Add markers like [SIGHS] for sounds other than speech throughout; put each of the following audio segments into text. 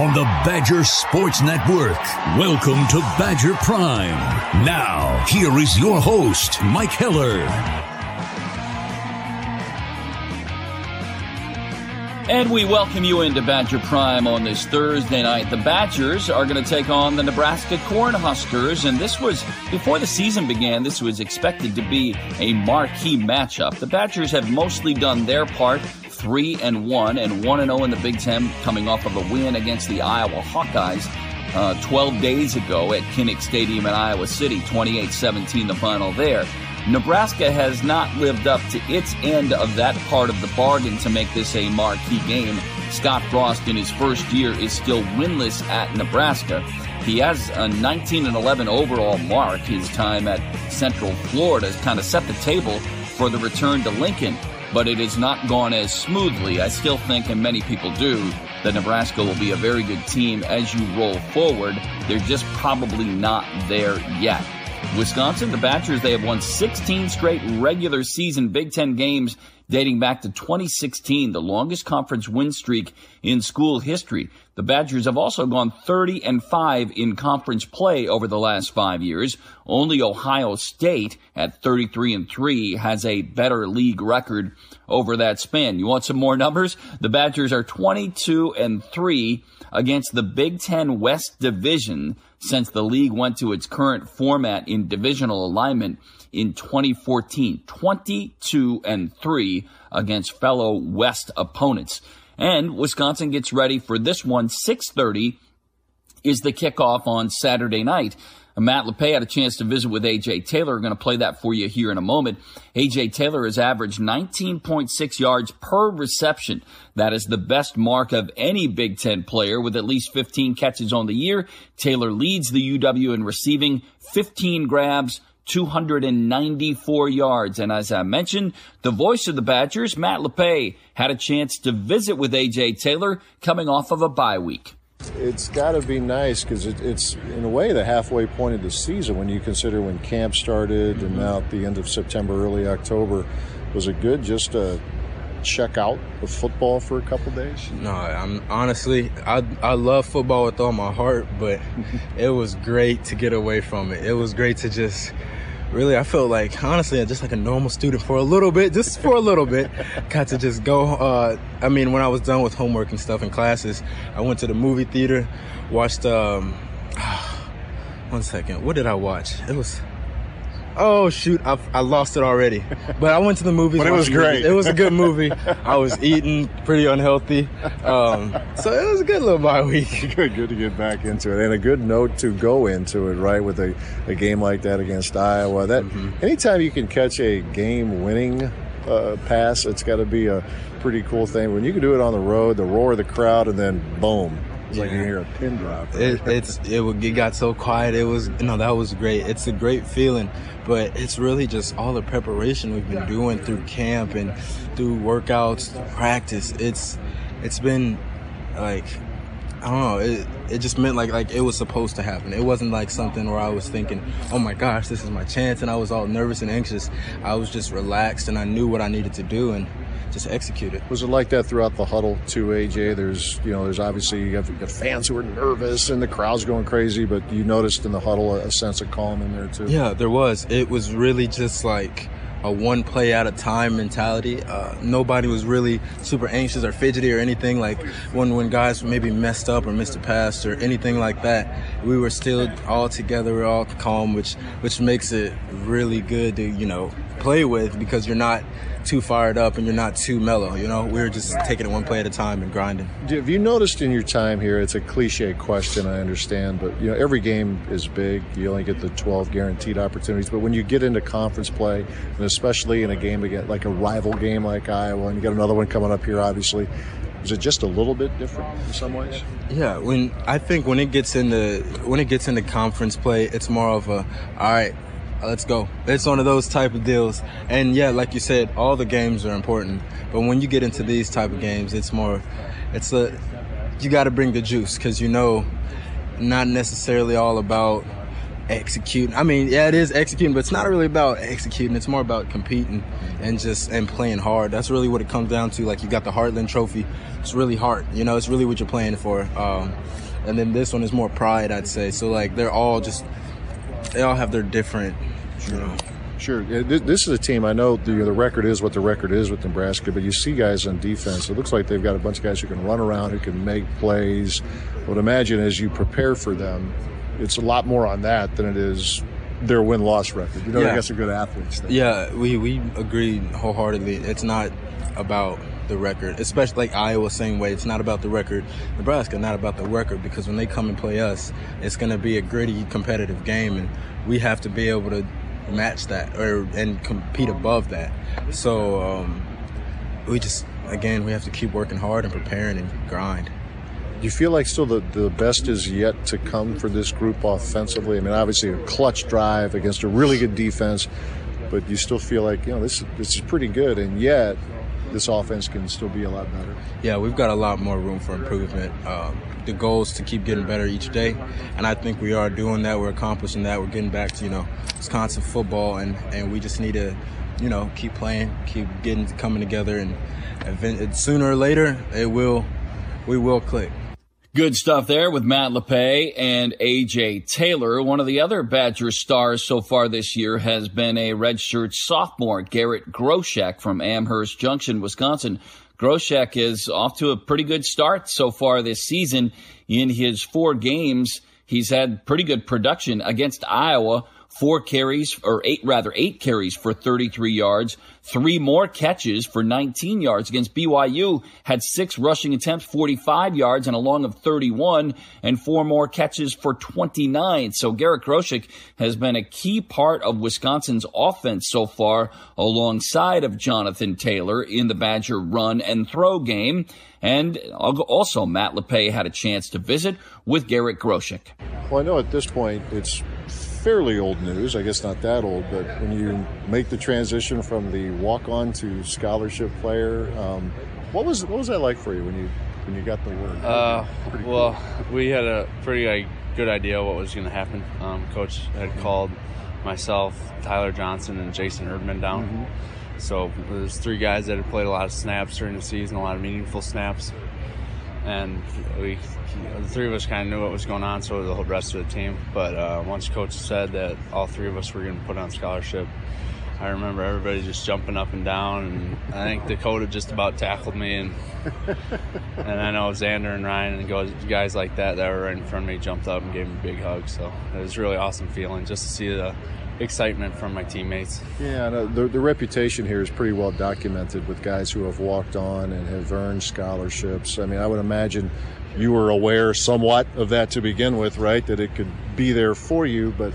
On the Badger Sports Network, welcome to Badger Prime. Now, here is your host, Mike Heller. And we welcome you into Badger Prime on this Thursday night. The Badgers are going to take on the Nebraska Cornhuskers, and this was, before the season began, this was expected to be a marquee matchup. The Badgers have mostly done their part, 3 and 1, and 1 and 0 in the Big Ten, coming off of a win against the Iowa Hawkeyes. Uh, 12 days ago at Kinnick Stadium in Iowa City, 28 17, the final there. Nebraska has not lived up to its end of that part of the bargain to make this a marquee game. Scott Frost, in his first year, is still winless at Nebraska. He has a 19 and 11 overall mark. His time at Central Florida has kind of set the table for the return to Lincoln, but it has not gone as smoothly. I still think, and many people do, that Nebraska will be a very good team as you roll forward. They're just probably not there yet. Wisconsin, the Badgers, they have won 16 straight regular season Big Ten games dating back to 2016, the longest conference win streak in school history. The Badgers have also gone 30 and 5 in conference play over the last five years. Only Ohio State at 33 and 3 has a better league record over that span. You want some more numbers? The Badgers are 22 and 3 against the Big Ten West Division since the league went to its current format in divisional alignment in 2014. 22 and 3 against fellow West opponents. And Wisconsin gets ready for this one. 630 is the kickoff on Saturday night. Matt LePay had a chance to visit with AJ Taylor. We're going to play that for you here in a moment. AJ Taylor has averaged 19.6 yards per reception. That is the best mark of any Big Ten player with at least 15 catches on the year. Taylor leads the UW in receiving 15 grabs, 294 yards. And as I mentioned, the voice of the Badgers, Matt LePay, had a chance to visit with AJ Taylor coming off of a bye week. It's got to be nice because it, it's, in a way, the halfway point of the season when you consider when camp started mm-hmm. and now at the end of September, early October. Was it good just to check out of football for a couple days? No, I'm honestly, I, I love football with all my heart, but [LAUGHS] it was great to get away from it. It was great to just really I felt like honestly just like a normal student for a little bit, just for a little bit. [LAUGHS] Got to just go. Uh, I mean, when I was done with homework and stuff in classes, I went to the movie theater, watched. Um, [SIGHS] one second, what did I watch? It was Oh shoot, I, I lost it already. But I went to the movies. but it was great. Movies. It was a good movie. I was eating pretty unhealthy, um, so it was a good little bye week. [LAUGHS] Good, good to get back into it, and a good note to go into it. Right with a, a game like that against Iowa. That mm-hmm. anytime you can catch a game-winning uh, pass, it's got to be a pretty cool thing. When you can do it on the road, the roar of the crowd, and then boom, it's like you hear a pin drop. Right? It, it's it, it got so quiet. It was no, that was great. It's a great feeling, but it's really just all the preparation we've been doing through camp and through workouts, practice. It's it's been like I don't know. It it just meant like like it was supposed to happen. It wasn't like something where I was thinking, oh my gosh, this is my chance, and I was all nervous and anxious. I was just relaxed and I knew what I needed to do and just execute it. Was it like that throughout the huddle too, AJ? There's, you know, there's obviously you have, you have fans who are nervous and the crowd's going crazy, but you noticed in the huddle a, a sense of calm in there too. Yeah, there was. It was really just like a one play at a time mentality. Uh, nobody was really super anxious or fidgety or anything. Like when when guys maybe messed up or missed a pass or anything like that, we were still all together, we are all calm, which which makes it really good to you know play with because you're not too fired up and you're not too mellow. You know, we are just taking it one play at a time and grinding. Have you noticed in your time here? It's a cliche question, I understand, but you know every game is big. You only get the 12 guaranteed opportunities, but when you get into conference play, and especially in a game again like a rival game like Iowa, and you got another one coming up here, obviously. is it just a little bit different in some ways? Yeah, when I think when it gets into when it gets into conference play, it's more of a all right, let's go. It's one of those type of deals. And yeah, like you said, all the games are important, but when you get into these type of games, it's more it's a you got to bring the juice cuz you know not necessarily all about executing. I mean, yeah, it is executing, but it's not really about executing. It's more about competing and just and playing hard. That's really what it comes down to. Like you got the Heartland Trophy. It's really hard. You know, it's really what you're playing for. Um, and then this one is more pride, I'd say. So like they're all just they all have their different. You know, Sure. This is a team. I know the, the record is what the record is with Nebraska, but you see guys on defense. It looks like they've got a bunch of guys who can run around, who can make plays. I would imagine as you prepare for them, it's a lot more on that than it is their win loss record. You know, Yeah. I guess are good athletes. Yeah, we we agree wholeheartedly. It's not about the record, especially like Iowa, same way. It's not about the record. Nebraska, not about the record because when they come and play us, it's going to be a gritty, competitive game, and we have to be able to match that or and compete above that. So um, we just again we have to keep working hard and preparing and grind. Do you feel like still the, the best is yet to come for this group offensively? I mean, obviously a clutch drive against a really good defense, but you still feel like you know this this is pretty good, and yet this offense can still be a lot better. Yeah, we've got a lot more room for improvement. Um, the goal is to keep getting better each day, and I think we are doing that. We're accomplishing that. We're getting back to you know Wisconsin football, and and we just need to you know keep playing, keep getting coming together, and event, sooner or later it will we will click. Good stuff there with Matt LePay and AJ Taylor. One of the other Badger stars so far this year has been a redshirt sophomore, Garrett Groshek from Amherst Junction, Wisconsin. Groshek is off to a pretty good start so far this season. In his four games, he's had pretty good production against Iowa. Four carries, or eight, rather, eight carries for 33 yards. Three more catches for 19 yards against BYU. Had six rushing attempts, 45 yards and a long of 31, and four more catches for 29. So Garrett Groshek has been a key part of Wisconsin's offense so far, alongside of Jonathan Taylor in the Badger run and throw game. And also, Matt LePay had a chance to visit with Garrett Groshek. Well, I know at this point it's fairly old news. I guess not that old, but when you make the transition from the walk-on to scholarship player, um, what was what was that like for you when you when you got the word? Uh, Pretty cool. well, we had a pretty like, good idea what was going to happen. Um, Coach had called myself, Tyler Johnson, and Jason Erdman down. Mm-hmm. So there's three guys that had played a lot of snaps during the season, a lot of meaningful snaps, and we the three of us kind of knew what was going on. So the whole rest of the team. But uh, once Coach said that all three of us were going to put on scholarship. I remember everybody just jumping up and down, and I think Dakota just about tackled me, and [LAUGHS] and I know Xander and Ryan and guys- guys like that that were right in front of me jumped up and gave me a big hug. So it was a really awesome feeling just to see the excitement from my teammates. Yeah, uh, the, the reputation here is pretty well documented with guys who have walked on and have earned scholarships. I mean, I would imagine you were aware somewhat of that to begin with, right? That it could be there for you, but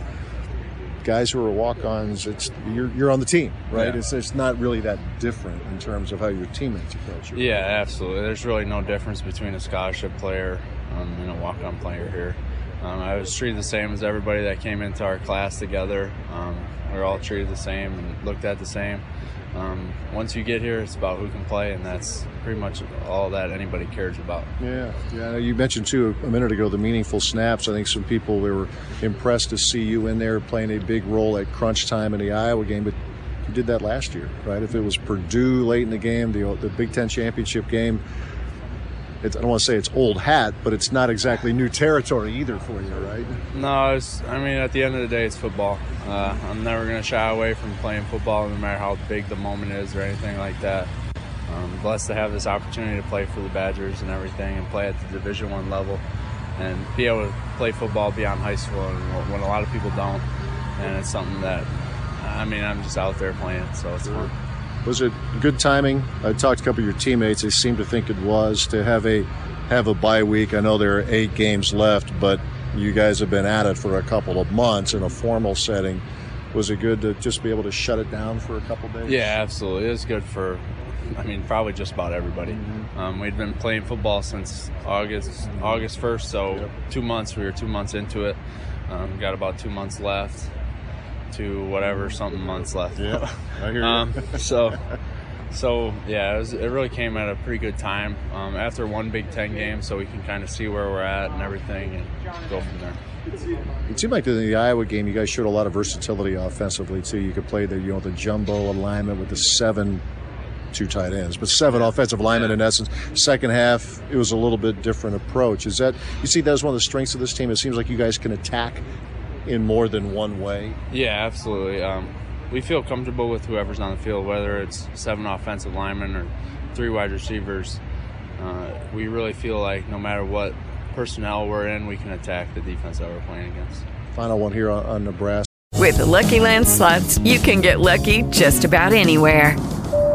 guys who are walk-ons, it's you're, you're on the team, right? Yeah. It's, it's not really that different in terms of how your teammates approach you. Yeah, absolutely. There's really no difference between a scholarship player um, and a walk-on player here. Um, I was treated the same as everybody that came into our class together. Um, we are all treated the same and looked at the same. Um, once you get here, it's about who can play, and that's pretty much all that anybody cares about. Yeah, yeah. You mentioned too a minute ago the meaningful snaps. I think some people they were impressed to see you in there playing a big role at crunch time in the Iowa game, but you did that last year, right? If it was Purdue late in the game, the the Big Ten championship game. It's, I don't want to say it's old hat, but it's not exactly new territory either for you, right? No, it's, I mean, at the end of the day, it's football. Uh, I'm never going to shy away from playing football, no matter how big the moment is or anything like that. I'm blessed to have this opportunity to play for the Badgers and everything, and play at the Division One level, and be able to play football beyond high school, and when a lot of people don't. And it's something that, I mean, I'm just out there playing, so it's fun. Was it good timing? I talked to a couple of your teammates. They seemed to think it was to have a have a bye week. I know there are eight games left, but you guys have been at it for a couple of months in a formal setting. Was it good to just be able to shut it down for a couple days? Yeah, absolutely. It was good for I mean, probably just about everybody. Mm-hmm. Um, we'd been playing football since August August first, so yep. two months. We were two months into it. Um, got about two months left to whatever something months left. Yeah, I hear um, so, [LAUGHS] so yeah, it, was, it, really came at a pretty good time um, after one Big Ten game, so we can kind of see where we're at and everything, and go from there. It seemed like in the Iowa game, you guys showed a lot of versatility offensively too. You could play the you know the jumbo alignment with the seven two tight ends, but seven offensive linemen in essence. Second half, it was a little bit different approach. Is that you see that as one of the strengths of this team? It seems like you guys can attack in more than one way. Yeah, absolutely. Um, we feel comfortable with whoever's on the field, whether it's seven offensive linemen or three wide receivers. Uh, we really feel like no matter what personnel we're in, we can attack the defense that we're playing against. Final one here on, on Nebraska. With the Lucky Land slots, you can get lucky just about anywhere.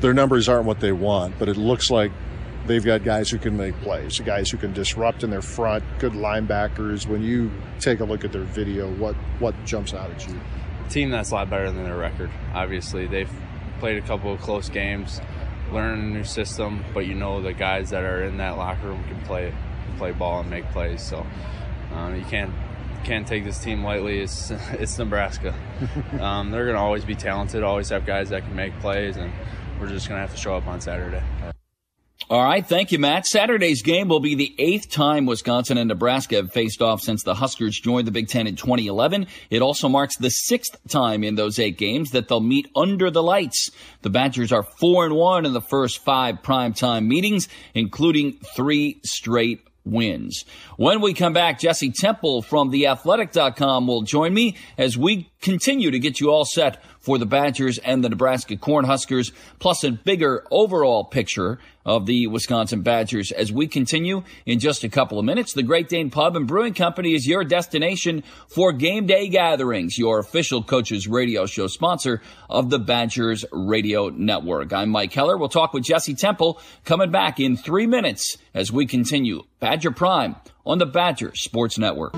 their numbers aren't what they want, but it looks like they've got guys who can make plays, guys who can disrupt in their front, good linebackers. When you take a look at their video, what what jumps out at you? A team that's a lot better than their record. Obviously, they've played a couple of close games, learned a new system, but you know the guys that are in that locker room can play play ball and make plays. So um, you can't can't take this team lightly. It's [LAUGHS] it's Nebraska. [LAUGHS] um, they're going to always be talented, always have guys that can make plays, and we're just going to have to show up on Saturday. All right, thank you, Matt. Saturday's game will be the eighth time Wisconsin and Nebraska have faced off since the Huskers joined the Big Ten in 2011. It also marks the sixth time in those eight games that they'll meet under the lights. The Badgers are four and one in the first five primetime meetings, including three straight wins. When we come back, Jesse Temple from theathletic.com will join me as we continue to get you all set for the Badgers and the Nebraska Cornhuskers, plus a bigger overall picture of the Wisconsin Badgers. As we continue in just a couple of minutes, the Great Dane Pub and Brewing Company is your destination for game day gatherings, your official coaches radio show sponsor of the Badgers Radio Network. I'm Mike Heller. We'll talk with Jesse Temple coming back in three minutes as we continue Badger Prime on the Badger Sports Network.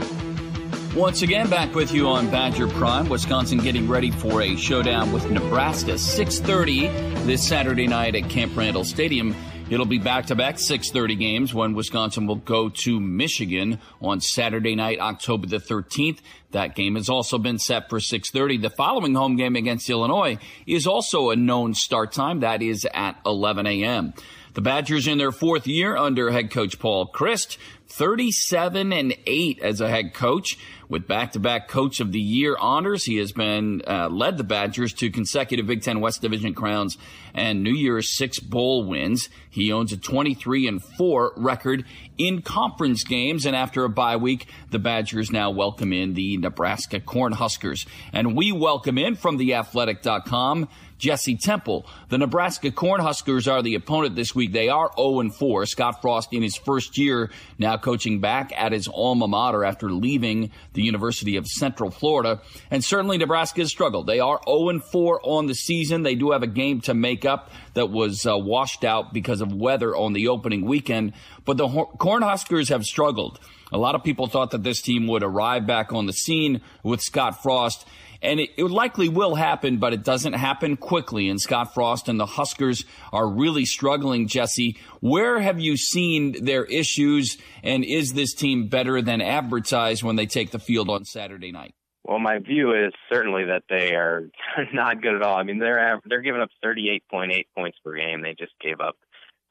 Once again, back with you on Badger Prime. Wisconsin getting ready for a showdown with Nebraska. 6.30 this Saturday night at Camp Randall Stadium. It'll be back-to-back 6:30 games when Wisconsin will go to Michigan on Saturday night, October the 13th. That game has also been set for 6:30. The following home game against Illinois is also a known start time. That is at 11 a.m. The Badgers in their fourth year under head coach Paul Chryst, 37 and 8 as a head coach. With back-to-back Coach of the Year honors, he has been uh, led the Badgers to consecutive Big Ten West Division crowns and New Year's six bowl wins. He owns a 23 and four record in conference games, and after a bye week, the Badgers now welcome in the Nebraska Cornhuskers, and we welcome in from theathletic.com Jesse Temple. The Nebraska Cornhuskers are the opponent this week. They are 0 4. Scott Frost in his first year now coaching back at his alma mater after leaving the University of Central Florida. And certainly Nebraska has struggled. They are 0 4 on the season. They do have a game to make up that was uh, washed out because of weather on the opening weekend. But the Cornhuskers have struggled. A lot of people thought that this team would arrive back on the scene with Scott Frost and it, it, likely will happen, but it doesn't happen quickly. And Scott Frost and the Huskers are really struggling, Jesse. Where have you seen their issues? And is this team better than advertised when they take the field on Saturday night? Well, my view is certainly that they are [LAUGHS] not good at all. I mean, they're they're giving up 38.8 points per game. They just gave up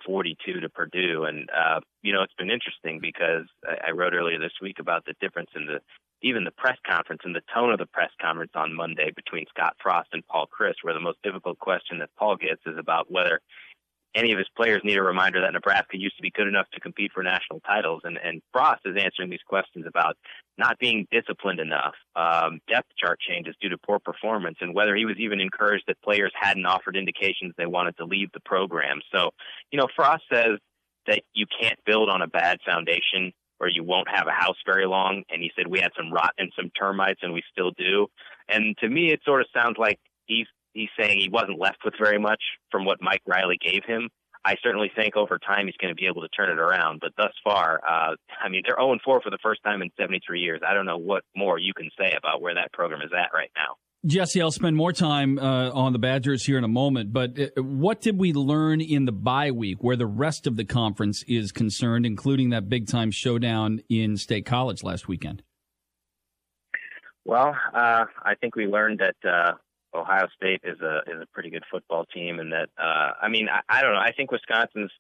42 to Purdue, and uh, you know it's been interesting because I, I wrote earlier this week about the difference in the even the press conference and the tone of the press conference on Monday between Scott Frost and Paul Chryst, where the most difficult question that Paul gets is about whether any of his players need a reminder that Nebraska used to be good enough to compete for national titles. And, and Frost is answering these questions about not being disciplined enough, um, depth chart changes due to poor performance, and whether he was even encouraged that players hadn't offered indications they wanted to leave the program. So, you know, Frost says that you can't build on a bad foundation or you won't have a house very long. And he said we had some rot and some termites, and we still do. And to me, it sort of sounds like he's he's saying he wasn't left with very much from what Mike Riley gave him. I certainly think over time he's going to be able to turn it around. But thus far, uh, I mean, they're 0 4 for the first time in 73 years. I don't know what more you can say about where that program is at right now. Jesse, I'll spend more time uh, on the Badgers here in a moment, but uh, what did we learn in the bye week where the rest of the conference is concerned, including that big time showdown in State College last weekend? Well, uh, I think we learned that uh, Ohio State is a is a pretty good football team, and that uh, I mean I, I don't know. I think Wisconsin's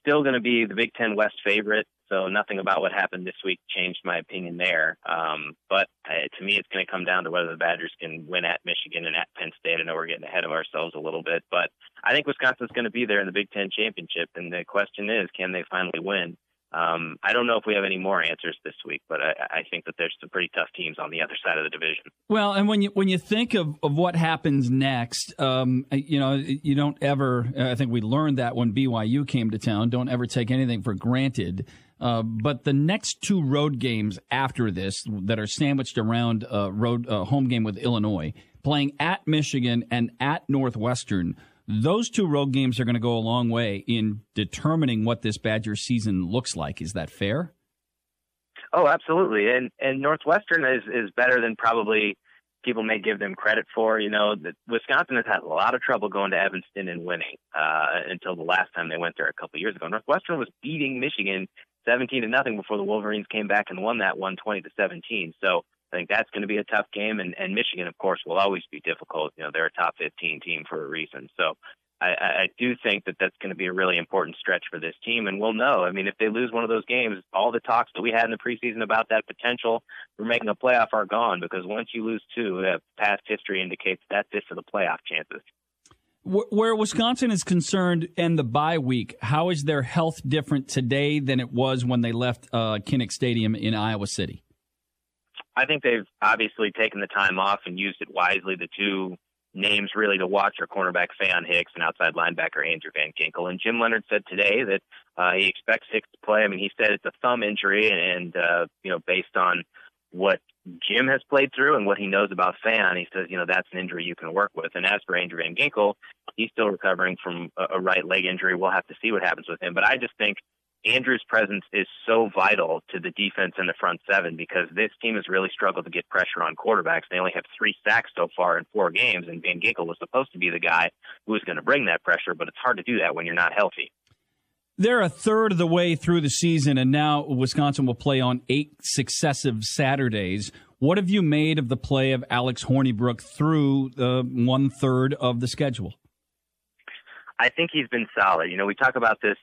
still going to be the Big Ten West favorite. So nothing about what happened this week changed my opinion there. Um, but uh, to me, it's going to come down to whether the Badgers can win at Michigan and at Penn State. I know we're getting ahead of ourselves a little bit, but I think Wisconsin's going to be there in the Big Ten championship. And the question is, can they finally win? Um, I don't know if we have any more answers this week, but I, I, think that there's some pretty tough teams on the other side of the division. Well, and when you when you think of, of what happens next, um, you know, you don't ever. I think we learned that when BYU came to town. Don't ever take anything for granted. Uh, but the next two road games after this that are sandwiched around a road home game with Illinois, playing at Michigan and at Northwestern, those two road games are going to go a long way in determining what this Badger season looks like. Is that fair? Oh, absolutely. And and Northwestern is is better than probably people may give them credit for. You know, that Wisconsin has had a lot of trouble going to Evanston and winning uh, until the last time they went there a couple years ago. Northwestern was beating Michigan 17 to nothing before the Wolverines came back and won that one 20 to 17. So I think that's going to be a tough game. And, and Michigan, of course, will always be difficult. You know, they're a top 15 team for a reason. So I, I do think that that's going to be a really important stretch for this team. And we'll know. I mean, if they lose one of those games, all the talks that we had in the preseason about that potential for making a playoff are gone because once you lose two, past history indicates that's it for the playoff chances. Where Wisconsin is concerned and the bye week, how is their health different today than it was when they left uh, Kinnick Stadium in Iowa City? I think they've obviously taken the time off and used it wisely. The two names really to watch are cornerback Faion Hicks and outside linebacker Andrew Van Ginkel. And Jim Leonhard said today that uh, he expects Hicks to play. I mean, he said it's a thumb injury, and, and uh, you know, based on what Jim has played through and what he knows about Faion, he says, you know, that's an injury you can work with. And as for Andrew Van Ginkel, he's still recovering from a, right leg injury. We'll have to see what happens with him. But I just think Andrew's presence is so vital to the defense in the front seven because this team has really struggled to get pressure on quarterbacks. They only have three sacks so far in four games, and Van Ginkel was supposed to be the guy who was going to bring that pressure, but it's hard to do that when you're not healthy. They're a third of the way through the season, and now Wisconsin will play on eight successive Saturdays. What have you made of the play of Alex Hornibrook through the one third of the schedule? I think he's been solid. You know, we talk about this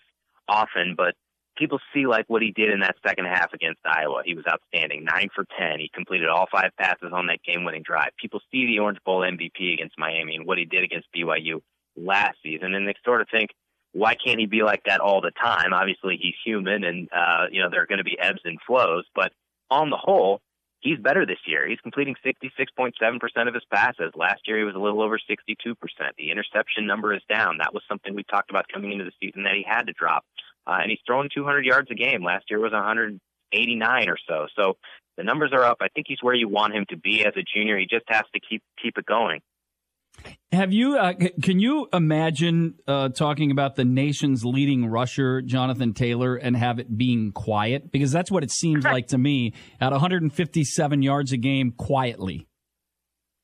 often, but people see like what he did in that second half against Iowa. He was outstanding, nine for ten. He completed all five passes on that game-winning drive. People see the Orange Bowl MVP against Miami and what he did against BYU last season, and they sort of think, why can't he be like that all the time? Obviously, he's human, and uh, you know there are going to be ebbs and flows. But on the whole, he's better this year. He's completing 66.7% of his passes. Last year, he was a little over 62%. The interception number is down. That was something we talked about coming into the season that he had to drop. Uh, and he's throwing 200 yards a game. Last year was 189 or so. So the numbers are up. I think he's where you want him to be as a junior. He just has to keep keep it going. Have you? Uh, can you imagine uh, talking about the nation's leading rusher, Jonathan Taylor, and have it being quiet? Because that's what it seems like to me at 157 yards a game, quietly.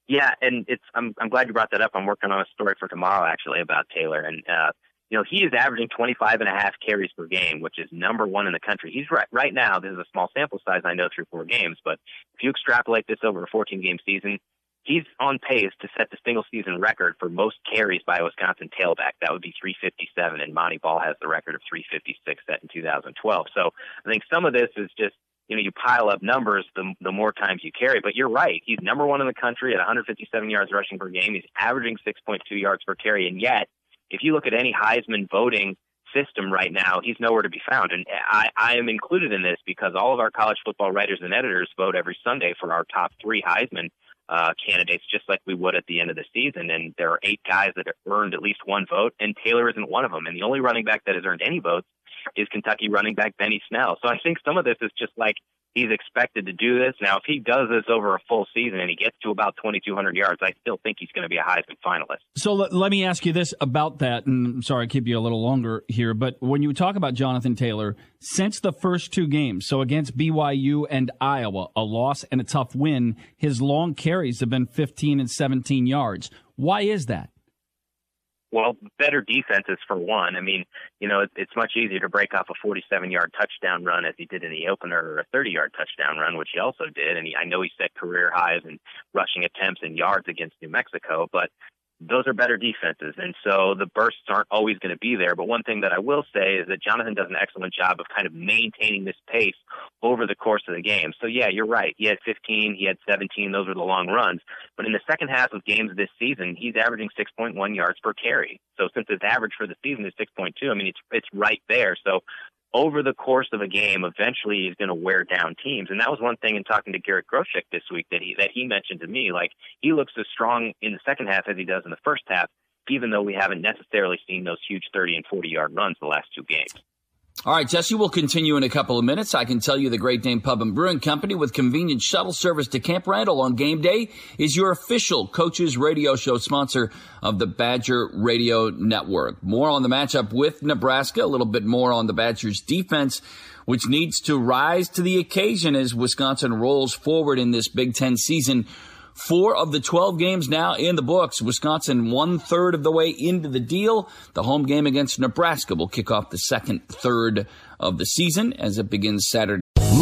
Yeah, and it's. I'm. I'm glad you brought that up. I'm working on a story for tomorrow actually about Taylor, and uh, you know he is averaging 25 and a half carries per game, which is number one in the country. He's right right now. This is a small sample size, I know, through four games, but if you extrapolate this over a 14 game season, he's on pace to set the single season record for most carries by a Wisconsin tailback. That would be 357, and Montee Ball has the record of 356 set in 2012. So I think some of this is just you know you pile up numbers the the more times you carry. But you're right, he's number one in the country at 157 yards rushing per game. He's averaging 6.2 yards per carry, and yet if you look at any Heisman voting system right now, he's nowhere to be found. And I, I am included in this because all of our college football writers and editors vote every Sunday for our top three Heisman uh, candidates, just like we would at the end of the season. And there are eight guys that have earned at least one vote, and Taylor isn't one of them. And the only running back that has earned any votes is Kentucky running back Benny Snell. So I think some of this is just like he's expected to do this. Now, if he does this over a full season and he gets to about 2,200 yards, I still think he's going to be a Heisman finalist. So let, let me ask you this about that. And I'm sorry, I keep you a little longer here, but when you talk about Jonathan Taylor, since the first two games, so against BYU and Iowa, a loss and a tough win, his long carries have been 15 and 17 yards. Why is that? Well, better defenses for one. I mean, you know, it's much easier to break off a 47 yard touchdown run as he did in the opener or a 30 yard touchdown run, which he also did. And he, I know he set career highs in rushing attempts and yards against New Mexico, but those are better defenses. And so the bursts aren't always going to be there. But one thing that I will say is that Jonathan does an excellent job of kind of maintaining this pace over the course of the game. So yeah, you're right. He had 15, he had 17. Those were the long runs. But in the second half of games this season, he's averaging 6.1 yards per carry. So since his average for the season is 6.2, I mean, it's, it's right there. So over the course of a game, eventually he's going to wear down teams. And that was one thing in talking to Garrett Groshek this week that he that he mentioned to me. Like he looks as strong in the second half as he does in the first half, even though we haven't necessarily seen those huge 30 and 40 yard runs the last two games. All right, Jesse, we'll continue in a couple of minutes. I can tell you the Great Dane Pub and Brewing Company with convenient shuttle service to Camp Randall on game day is your official coaches radio show sponsor of the Badger Radio Network. More on the matchup with Nebraska, a little bit more on the Badgers defense, which needs to rise to the occasion as Wisconsin rolls forward in this Big Ten season Four of the 12 games now in the books. Wisconsin one third of the way into the deal. The home game against Nebraska will kick off the second third of the season as it begins Saturday.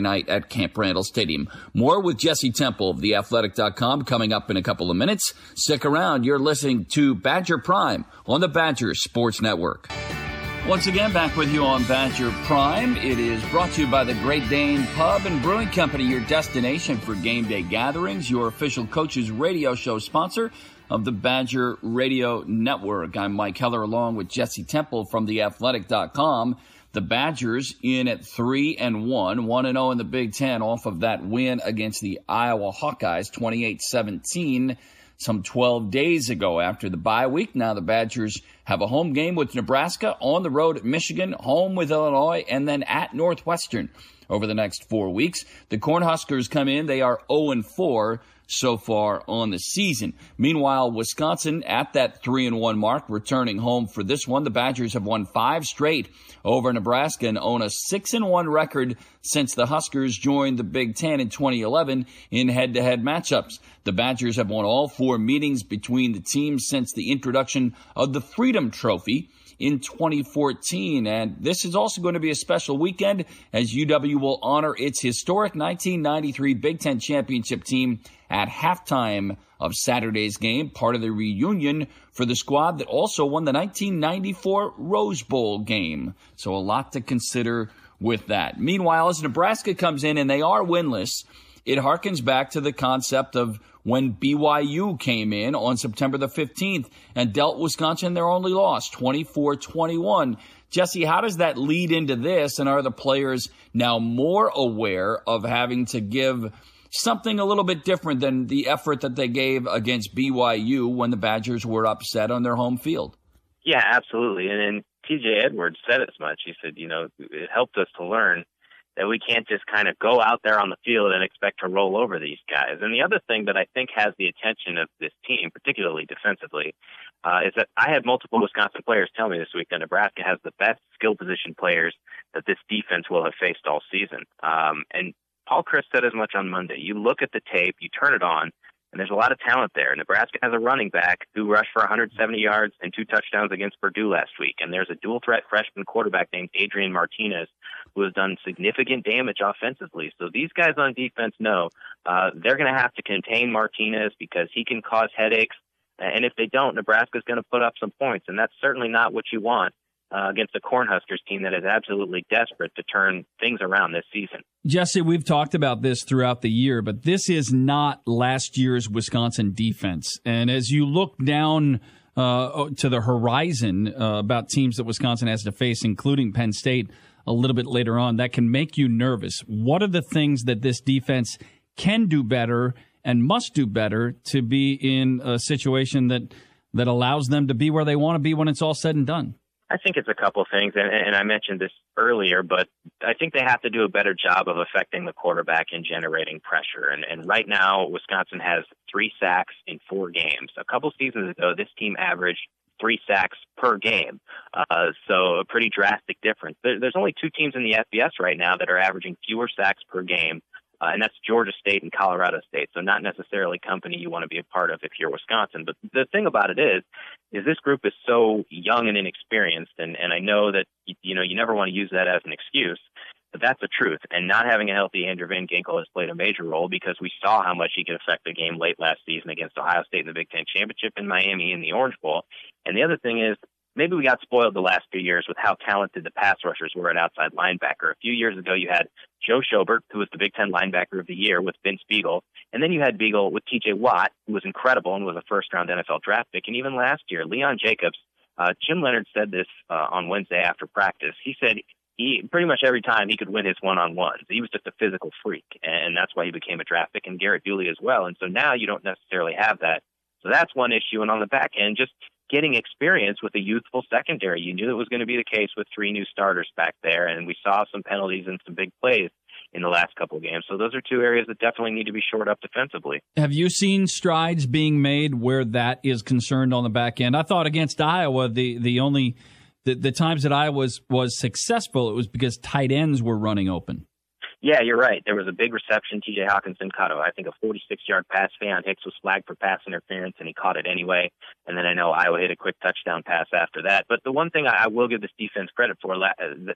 night at Camp Randall Stadium. More with Jesse Temple of theathletic.com coming up in a couple of minutes. Stick around. You're listening to Badger Prime on the Badger Sports Network. Once again, back with you on Badger Prime. It is brought to you by the Great Dane Pub and Brewing Company, your destination for game day gatherings, your official coaches radio show sponsor of the Badger Radio Network. I'm Mike Heller along with Jesse Temple from theathletic.com. The Badgers in at three and one, one and zero in the Big Ten off of that win against the Iowa Hawkeyes, 28-17, some 12 days ago after the bye week. Now the Badgers have a home game with Nebraska, on the road at Michigan, home with Illinois, and then at Northwestern over the next four weeks. The Cornhuskers come in; they are 0 and 4 so far on the season. Meanwhile, Wisconsin at that 3 and 1 mark returning home for this one. The Badgers have won 5 straight over Nebraska and own a 6 and 1 record since the Huskers joined the Big 10 in 2011 in head-to-head matchups. The Badgers have won all four meetings between the teams since the introduction of the Freedom Trophy in 2014. And this is also going to be a special weekend as UW will honor its historic 1993 Big Ten championship team at halftime of Saturday's game, part of the reunion for the squad that also won the 1994 Rose Bowl game. So a lot to consider with that. Meanwhile, as Nebraska comes in and they are winless, it harkens back to the concept of when BYU came in on September the 15th and dealt Wisconsin their only loss, 24-21. Jesse, how does that lead into this? And are the players now more aware of having to give something a little bit different than the effort that they gave against BYU when the Badgers were upset on their home field? Yeah, absolutely. And then TJ Edwards said as much. He said, you know, it helped us to learn that we can't just kind of go out there on the field and expect to roll over these guys. And the other thing that I think has the attention of this team, particularly defensively, uh, is that I had multiple Wisconsin players tell me this week that Nebraska has the best skill position players that this defense will have faced all season. Um, and Paul Chryst said as much on Monday. You look at the tape, you turn it on, and there's a lot of talent there. Nebraska has a running back who rushed for 170 yards and two touchdowns against Purdue last week. And there's a dual threat freshman quarterback named Adrian Martinez who has done significant damage offensively. So these guys on defense know uh, they're going to have to contain Martinez because he can cause headaches. And if they don't, Nebraska's going to put up some points. And that's certainly not what you want uh, against a Cornhuskers team that is absolutely desperate to turn things around this season. Jesse, we've talked about this throughout the year, but this is not last year's Wisconsin defense. And as you look down uh, to the horizon uh, about teams that Wisconsin has to face, including Penn State a little bit later on, that can make you nervous. What are the things that this defense can do better and must do better to be in a situation that that allows them to be where they want to be when it's all said and done? I think it's a couple of things, and, and I mentioned this earlier, but I think they have to do a better job of affecting the quarterback and generating pressure. And, and right now, Wisconsin has three sacks in four games. A couple seasons ago, this team averaged three sacks per game. Uh, so a pretty drastic difference. There, there's only two teams in the FBS right now that are averaging fewer sacks per game uh, and that's Georgia State and Colorado State. So not necessarily company you want to be a part of if you're Wisconsin. But the thing about it is, is this group is so young and inexperienced, and and I know that you know you never want to use that as an excuse. But that's the truth. And not having a healthy Andrew Van Ginkel has played a major role because we saw how much he could affect the game late last season against Ohio State in the Big Ten Championship in Miami in the Orange Bowl. And the other thing is, maybe we got spoiled the last few years with how talented the pass rushers were at outside linebacker. A few years ago, you had Joe Schobert, who was the Big Ten linebacker of the year with Vince Biegel. And then you had Biegel with TJ Watt, who was incredible and was a first round NFL draft pick. And even last year, Leon Jacobs, uh, Jim Leonhard said this uh, on Wednesday after practice. He said he pretty much every time he could win his one on ones. He was just a physical freak, and that's why he became a draft pick, and Garrett Dooley as well. And so now you don't necessarily have that. So that's one issue. And on the back end, just getting experience with a youthful secondary. You knew it was going to be the case with three new starters back there, and we saw some penalties and some big plays in the last couple of games. So those are two areas that definitely need to be shored up defensively. Have you seen strides being made where that is concerned on the back end? I thought against Iowa, the the only the, the times that I was was successful, it was because tight ends were running open. Yeah, you're right. There was a big reception. T.J. Hockenson caught, a, I think, a 46-yard pass. Faion Hicks was flagged for pass interference, and he caught it anyway. And then I know Iowa hit a quick touchdown pass after that. But the one thing I will give this defense credit for, uh,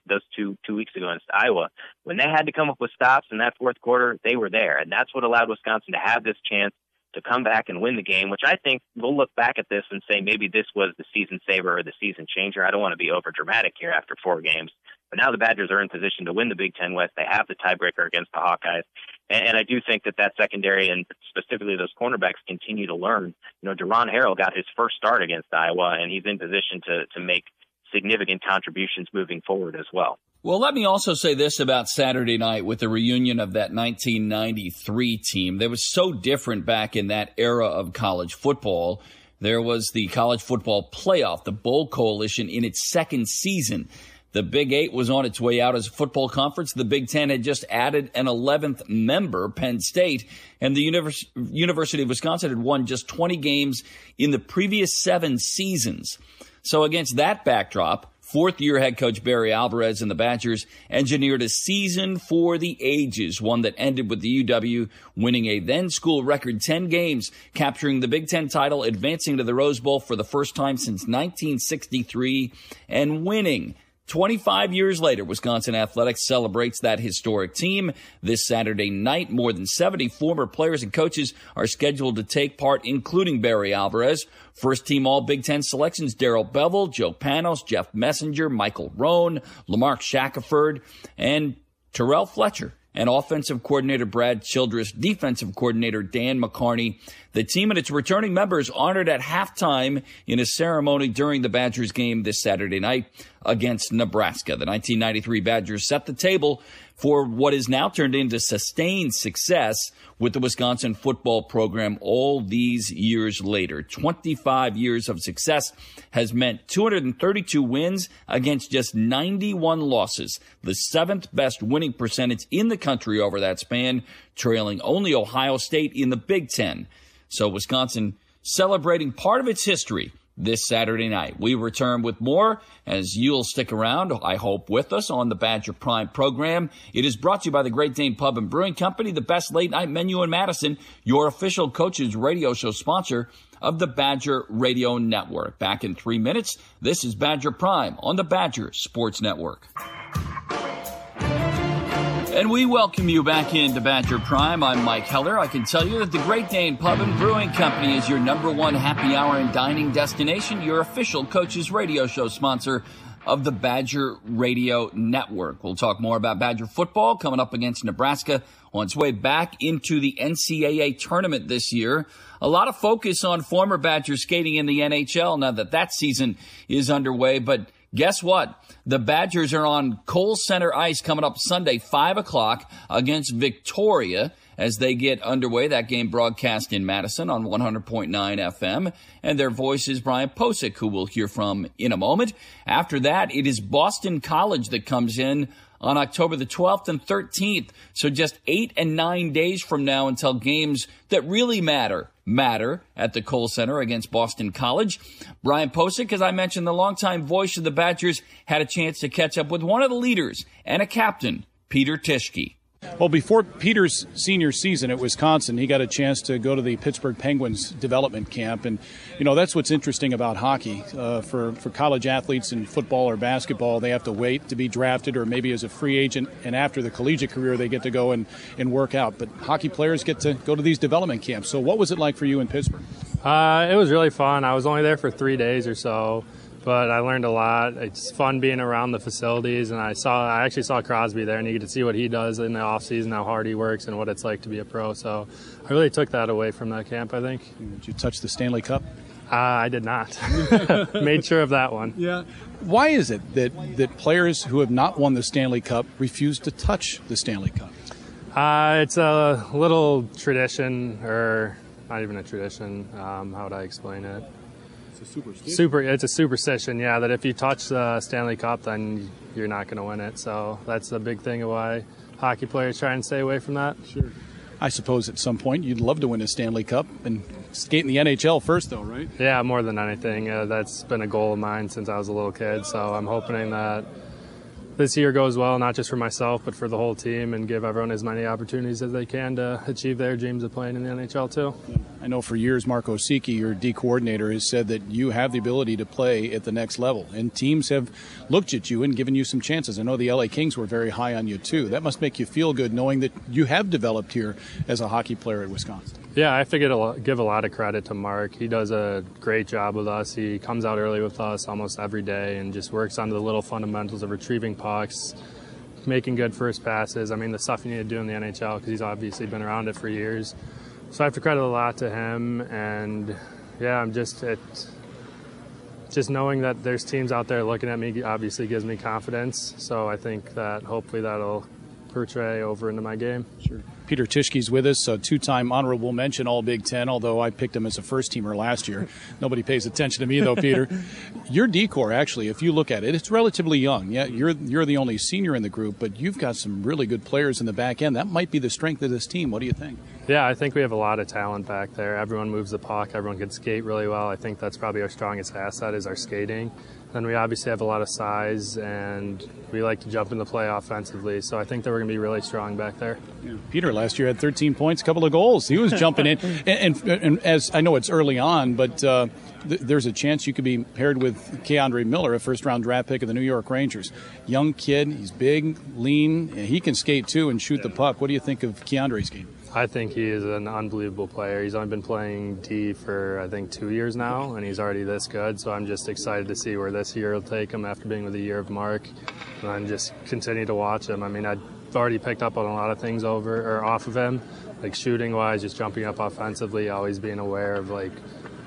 those two two weeks ago against Iowa, when they had to come up with stops in that fourth quarter, they were there, and that's what allowed Wisconsin to have this chance to come back and win the game, which I think we'll look back at this and say maybe this was the season saver or the season changer. I don't want to be over dramatic here after four games, but now the Badgers are in position to win the Big Ten West. They have the tiebreaker against the Hawkeyes. And, and I do think that that secondary and specifically those cornerbacks continue to learn. You know, Deron Harrell got his first start against Iowa, and he's in position to, to make significant contributions moving forward as well. Well, let me also say this about Saturday night with the reunion of that 1993 team. That was so different back in that era of college football. There was the college football playoff, the Bowl Coalition in its second season. The Big Eight was on its way out as a football conference. The Big Ten had just added an 11th member, Penn State, and the Univers- University of Wisconsin had won just 20 games in the previous seven seasons. So against that backdrop, Fourth year head coach Barry Alvarez and the Badgers engineered a season for the ages, one that ended with the UW winning a then school record 10 games, capturing the Big Ten title, advancing to the Rose Bowl for the first time since 1963, and winning 25 years later, Wisconsin Athletics celebrates that historic team. This Saturday night, more than 70 former players and coaches are scheduled to take part, including Barry Alvarez. First team All Big Ten selections Darrell Bevell, Joe Panos, Jeff Messenger, Michael Roan, Lamark Shackerford, and Terrell Fletcher and offensive coordinator Brad Childress, defensive coordinator Dan McCarney. The team and its returning members honored at halftime in a ceremony during the Badgers game this Saturday night against Nebraska. The 1993 Badgers set the table for what is now turned into sustained success with the Wisconsin football program all these years later. 25 years of success has meant 232 wins against just 91 losses, the seventh best winning percentage in the country over that span, trailing only Ohio State in the Big Ten. So Wisconsin celebrating part of its history this Saturday night. We return with more as you'll stick around, I hope, with us on the Badger Prime program. It is brought to you by the Great Dane Pub and Brewing Company, the best late night menu in Madison, your official coaches radio show sponsor of the Badger Radio Network. Back in three minutes, this is Badger Prime on the Badger Sports Network. And we welcome you back into Badger Prime. I'm Mike Heller. I can tell you that the Great Dane Pub and Brewing Company is your number one happy hour and dining destination, your official coaches radio show sponsor of the Badger Radio Network. We'll talk more about Badger football coming up against Nebraska on its way back into the NCAA tournament this year. A lot of focus on former Badger skating in the NHL now that that season is underway, but Guess what? The Badgers are on Kohl Center ice coming up Sunday, 5 o'clock against Victoria as they get underway. That game broadcast in Madison on 100.9 FM. And their voice is Brian Posick, who we'll hear from in a moment. After that, it is Boston College that comes in on October the 12th and 13th. So just eight and nine days from now until games that really matter matter at the Kohl Center against Boston College. Brian Posick, as I mentioned, the longtime voice of the Badgers, had a chance to catch up with one of the leaders and a captain, Peter Tischke. Well, before Peter's senior season at Wisconsin, he got a chance to go to the Pittsburgh Penguins development camp, and you know that's what's interesting about hockey. Uh, for for college athletes in football or basketball, they have to wait to be drafted, or maybe as a free agent, and after the collegiate career, they get to go and and work out. But hockey players get to go to these development camps. So, what was it like for you in Pittsburgh? Uh, it was really fun. I was only there for three days or so but I learned a lot. It's fun being around the facilities, and I saw I actually saw Crosby there, and you get to see what he does in the off season, how hard he works, and what it's like to be a pro. So I really took that away from that camp. I think. Did you touch the Stanley Cup? Uh, I did not. [LAUGHS] Made sure of that one. Yeah. Why is it that that players who have not won the Stanley Cup refuse to touch the Stanley Cup? Uh, it's a little tradition, or not even a tradition. Um, how would I explain it? A superstition. Super, it's a superstition, yeah. That if you touch the Stanley Cup, then you're not going to win it. So that's the big thing of why hockey players try and stay away from that. Sure. I suppose at some point you'd love to win a Stanley Cup and skate in the NHL first, though, right? Yeah, more than anything. Uh, that's been a goal of mine since I was a little kid. So I'm hoping that this year goes well, not just for myself, but for the whole team, and give everyone as many opportunities as they can to achieve their dreams of playing in the NHL too. I know for years, Mark Osiecki, your D coordinator, has said that you have the ability to play at the next level, and teams have looked at you and given you some chances. I know the LA Kings were very high on you too. That must make you feel good knowing that you have developed here as a hockey player at Wisconsin. Yeah, I figured to give a lot of credit to Mark. He does a great job with us. He comes out early with us almost every day and just works on the little fundamentals of retrieving pucks, making good first passes. I mean, the stuff you need to do in the NHL because he's obviously been around it for years. So I have to credit a lot to him. And yeah, I'm just it. Just knowing that there's teams out there looking at me obviously gives me confidence. So I think that hopefully that'll portray over into my game. Sure. Peter Tischke's with us, a two-time honorable mention All Big Ten. Although I picked him as a first-teamer last year, [LAUGHS] nobody pays attention to me though. Peter, your D corps actually, if you look at it, it's relatively young. Yeah, you're you're the only senior in the group, but you've got some really good players in the back end. That might be the strength of this team. What do you think? Yeah, I think we have a lot of talent back there. Everyone moves the puck. Everyone can skate really well. I think that's probably our strongest asset is our skating. Then we obviously have a lot of size, and we like to jump in the play offensively. So I think that we're going to be really strong back there. Yeah. Peter last year had 13 points, a couple of goals. He was jumping in, [LAUGHS] and, and, and, as I know it's early on, but uh, th- there's a chance you could be paired with K'Andre Miller, a first-round draft pick of the New York Rangers. Young kid, he's big, lean, and he can skate too and shoot the puck. What do you think of K'Andre's game? I think he is an unbelievable player. He's only been playing D for I think two years now, and he's already this good. So I'm just excited to see where this year will take him after being with a year of Mark, and then just continue to watch him. I mean, I've already picked up on a lot of things over or off of him, like shooting wise, just jumping up offensively, always being aware of like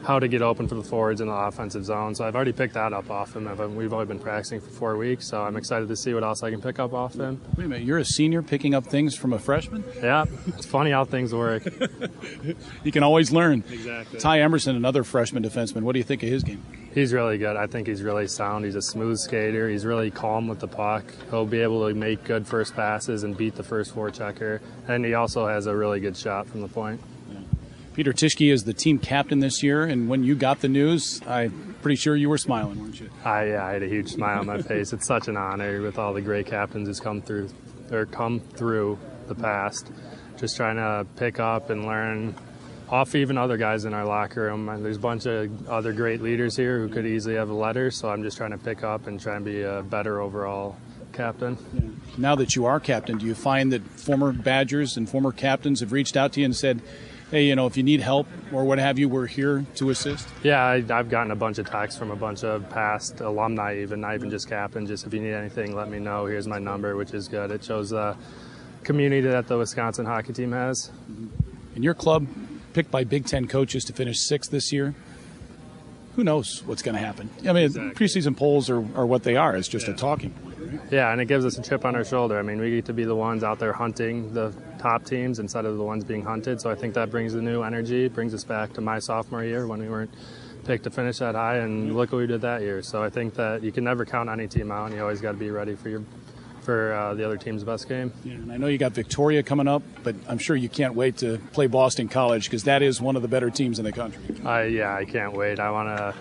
how to get open for the forwards in the offensive zone. So I've already picked that up off him. We've only been practicing for four weeks, so I'm excited to see what else I can pick up off him. Wait a minute, you're a senior picking up things from a freshman? Yeah, it's funny how things work. [LAUGHS] you can always learn. Exactly. Ty Emberson, another freshman defenseman. What do you think of his game? He's really good. I think he's really sound. He's a smooth skater. He's really calm with the puck. He'll be able to make good first passes and beat the first forechecker. And he also has a really good shot from the point. Peter Tischke is the team captain this year, and when you got the news, I'm pretty sure you were smiling, weren't you? I, yeah, I had a huge smile on my [LAUGHS] face. It's such an honor with all the great captains who's come through or come through the past. Just trying to pick up and learn off even other guys in our locker room. There's a bunch of other great leaders here who could easily have a letter, so I'm just trying to pick up and try and be a better overall captain. Now that you are captain, do you find that former Badgers and former captains have reached out to you and said, hey, you know, if you need help or what have you, we're here to assist? Yeah, I, I've gotten a bunch of texts from a bunch of past alumni, even not even just captain. Just if you need anything, let me know. Here's my number, which is good. It shows the community that the Wisconsin hockey team has. And your club, picked by Big Ten coaches to finish sixth this year, who knows what's going to happen? I mean, preseason polls are, are what they are. It's just a talking point. Right? Yeah, and it gives us a chip on our shoulder. I mean, we get to be the ones out there hunting the top teams instead of the ones being hunted. So I think that brings a new energy, brings us back to my sophomore year when we weren't picked to finish that high, and look what we did that year. So I think that you can never count any team out, and you always got to be ready for your for uh, the other team's best game. Yeah, and I know you got Victoria coming up, but I'm sure you can't wait to play Boston College because that is one of the better teams in the country. I yeah, I can't wait. I want to.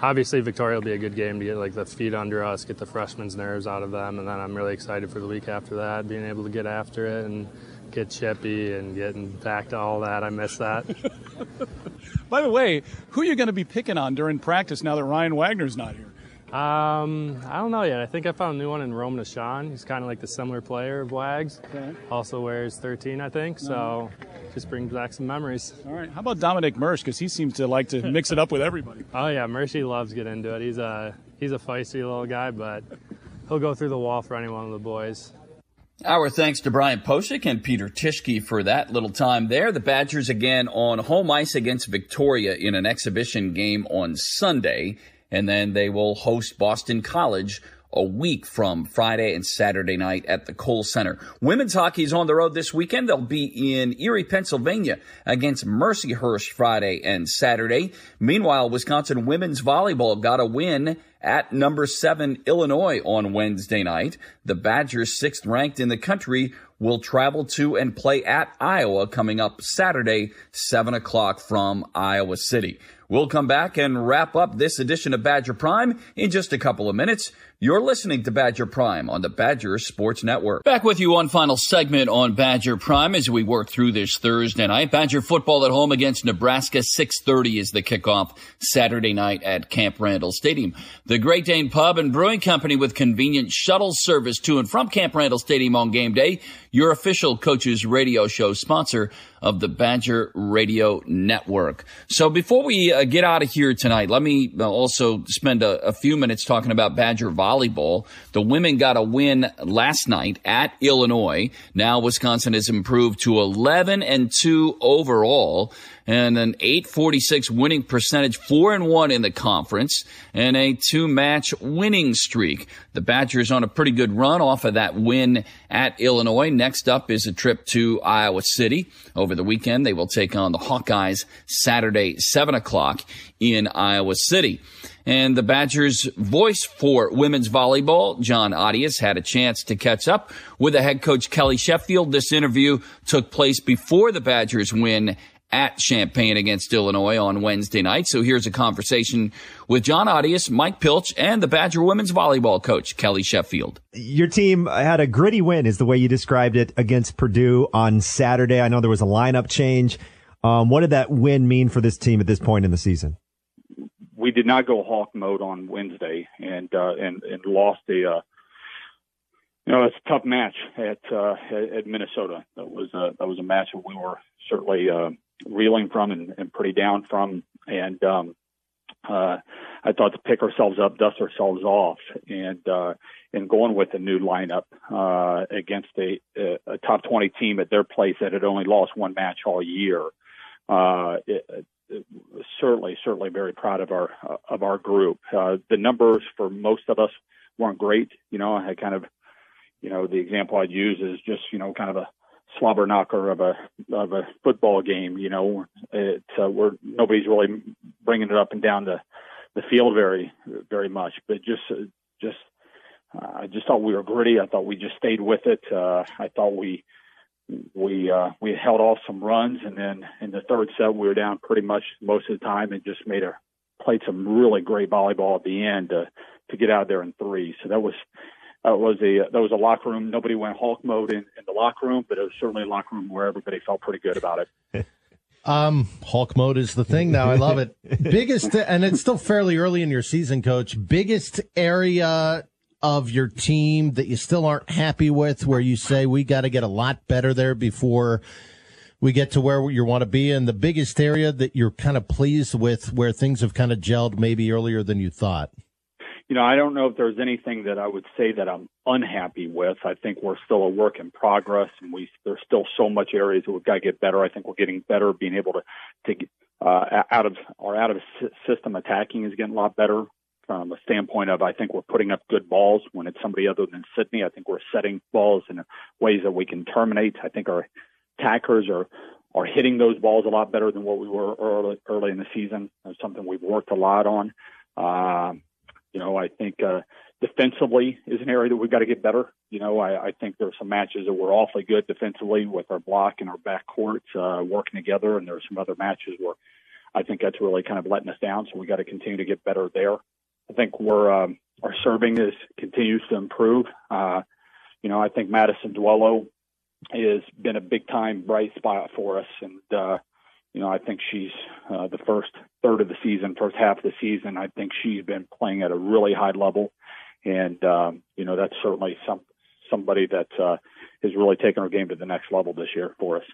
Obviously, Victoria will be a good game to get like the feet under us, get the freshmen's nerves out of them, and then I'm really excited for the week after that, being able to get after it and get chippy and getting back to all that. I miss that. [LAUGHS] By the way, who are you going to be picking on during practice now that Ryan Wagner's not here? Um, I don't know yet. I think I found a new one in Roman Ahcan. He's kind of like the similar player of Wags. Okay. Also wears 13, I think. So just brings back some memories. All right. How about Dominic Mersch? Because he seems to like to [LAUGHS] mix it up with everybody. Oh yeah, Mercy loves getting into it. He's a he's a feisty little guy, but he'll go through the wall for any one of the boys. Our thanks to Brian Posick and Peter Tischke for that little time there. The Badgers again on home ice against Victoria in an exhibition game on Sunday, and then they will host Boston College a week from Friday and Saturday night at the Kohl Center. Women's hockey is on the road this weekend. They'll be in Erie, Pennsylvania against Mercyhurst Friday and Saturday. Meanwhile, Wisconsin women's volleyball got a win at number seven Illinois on Wednesday night. The Badgers, sixth ranked in the country, will travel to and play at Iowa coming up Saturday, seven o'clock from Iowa City. We'll come back and wrap up this edition of Badger Prime in just a couple of minutes. You're listening to Badger Prime on the Badger Sports Network. Back with you on final segment on Badger Prime as we work through this Thursday night. Badger football at home against Nebraska. 6:30 is the kickoff Saturday night at Camp Randall Stadium. The Great Dane Pub and Brewing Company with convenient shuttle service to and from Camp Randall Stadium on game day. Your official coaches radio show sponsor of the Badger Radio Network. So before we uh, get out of here tonight, let me uh, also spend a, a few minutes talking about Badger volleyball. The women got a win last night at Illinois. Now Wisconsin has improved to 11 and 2 overall and an 846 winning percentage, 4 and 1 in the conference, and a two match winning streak. The Badgers on a pretty good run off of that win at Illinois. Next up is a trip to Iowa City. Over the weekend, they will take on the Hawkeyes Saturday, 7 o'clock in Iowa City. And the Badgers' voice for women's volleyball, John Audius, had a chance to catch up with the head coach Kelly Sheffield. This interview took place before the Badgers win at Champaign against Illinois on Wednesday night. So here's a conversation with John Audius, Mike Pilch, and the Badger women's volleyball coach, Kelly Sheffield. Your team had a gritty win, is the way you described it, against Purdue on Saturday. I know there was a lineup change. Um, what did that win mean for this team at this point in the season? We did not go hawk mode on Wednesday and uh, and and lost a uh, you know it's a tough match at uh, at Minnesota. That was uh, that was a match that we were certainly uh, reeling from and, and pretty down from. And um, uh, I thought to pick ourselves up, dust ourselves off, and uh, and going with a new lineup uh, against a, a top 20 team at their place that had only lost one match all year. Uh, it, it, certainly, certainly very proud of our of our group. Uh, the numbers for most of us weren't great. You know, I had kind of, you know, the example I'd use is just you know kind of a slobber knocker of a of a football game. You know, it uh, where nobody's really bringing it up and down the the field very very much, but just uh, just uh, I just thought we were gritty. I thought we just stayed with it. Uh, I thought we we uh, we held off some runs, and then in the third set we were down pretty much most of the time, and just made a played some really great volleyball at the end to to get out there in three. So that was that was a that was a locker room. Nobody went Hulk mode in, in the locker room, but it was certainly a locker room where everybody felt pretty good about it. [LAUGHS] Um, Hulk mode is the thing now. I love it. biggest, and it's still fairly early in your season, coach. Biggest area of your team that you still aren't happy with, where you say we got to get a lot better there before we get to where you want to be, and the biggest area that you're kind of pleased with, where things have kind of gelled maybe earlier than you thought. You know, I don't know if there's anything that I would say that I'm unhappy with. I think we're still a work in progress, and we there's still so much areas that we've got to get better. I think we're getting better, being able to to get, uh, out of our out of system attacking is getting a lot better from a standpoint of I think we're putting up good balls when it's somebody other than Sydney. I think we're setting balls in ways that we can terminate. I think our attackers are are hitting those balls a lot better than what we were early early in the season. That's something we've worked a lot on. Uh, you know, I think uh, defensively is an area that we've got to get better. You know, I, I think there's some matches that were awfully good defensively with our block and our back courts uh, working together, and there are some other matches where I think that's really kind of letting us down. So we got to continue to get better there. I think we're um, our serving is continues to improve. Uh, you know, I think Madison Duello has been a big time bright spot for us, and uh, you know, I think she's uh, the first third of the season, first half of the season. I think she's been playing at a really high level, and um, you know that's certainly some somebody that uh, has really taken her game to the next level this year for us.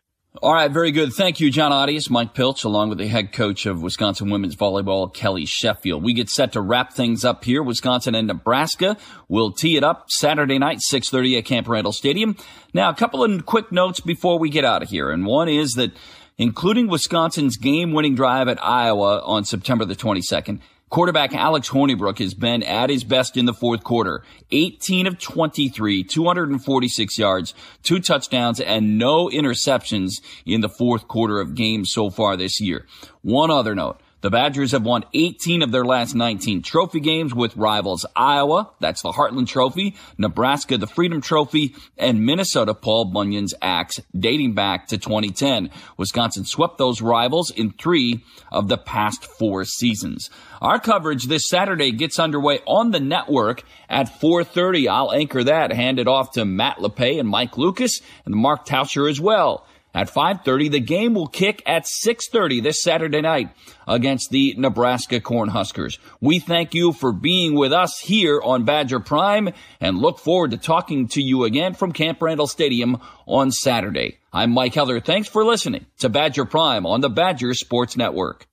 All right, very good. Thank you, John Audius, Mike Pilch, along with the head coach of Wisconsin women's volleyball, Kelly Sheffield. We get set to wrap things up here. Wisconsin and Nebraska will tee it up Saturday night, 6.30 at Camp Randall Stadium. Now, a couple of quick notes before we get out of here. And one is that including Wisconsin's game-winning drive at Iowa on September the 22nd, Quarterback Alex Hornibrook has been at his best in the fourth quarter. 18 of 23, 246 yards, two touchdowns, and no interceptions in the fourth quarter of games so far this year. One other note. The Badgers have won 18 of their last 19 trophy games with rivals Iowa, that's the Heartland Trophy, Nebraska, the Freedom Trophy, and Minnesota, Paul Bunyan's axe, dating back to 2010. Wisconsin swept those rivals in three of the past four seasons. Our coverage this Saturday gets underway on the network at 4.30. I'll anchor that, hand it off to Matt LePay and Mike Lucas and Mark Tauscher as well. At 5.30, the game will kick at 6.30 this Saturday night against the Nebraska Cornhuskers. We thank you for being with us here on Badger Prime and look forward to talking to you again from Camp Randall Stadium on Saturday. I'm Mike Heller. Thanks for listening to Badger Prime on the Badger Sports Network.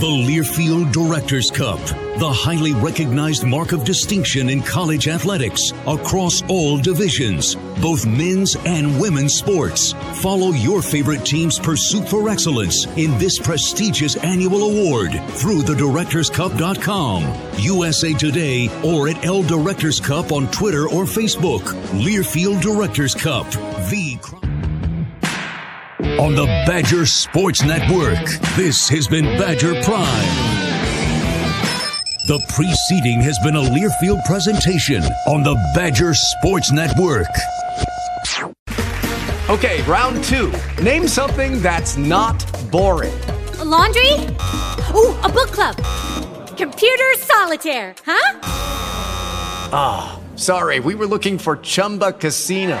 The Learfield Directors Cup, the highly recognized mark of distinction in college athletics across all divisions, both men's and women's sports. Follow your favorite team's pursuit for excellence in this prestigious annual award through thedirectorscup.com, USA Today, or at L Directors Cup on Twitter or Facebook. Learfield Directors Cup, the on the Badger Sports Network. This has been Badger Prime. The preceding has been a Learfield presentation on the Badger Sports Network. Okay, round two. Name something that's not boring. A laundry? Ooh, a book club. Computer solitaire, huh? Ah, oh, sorry, we were looking for Chumba Casino.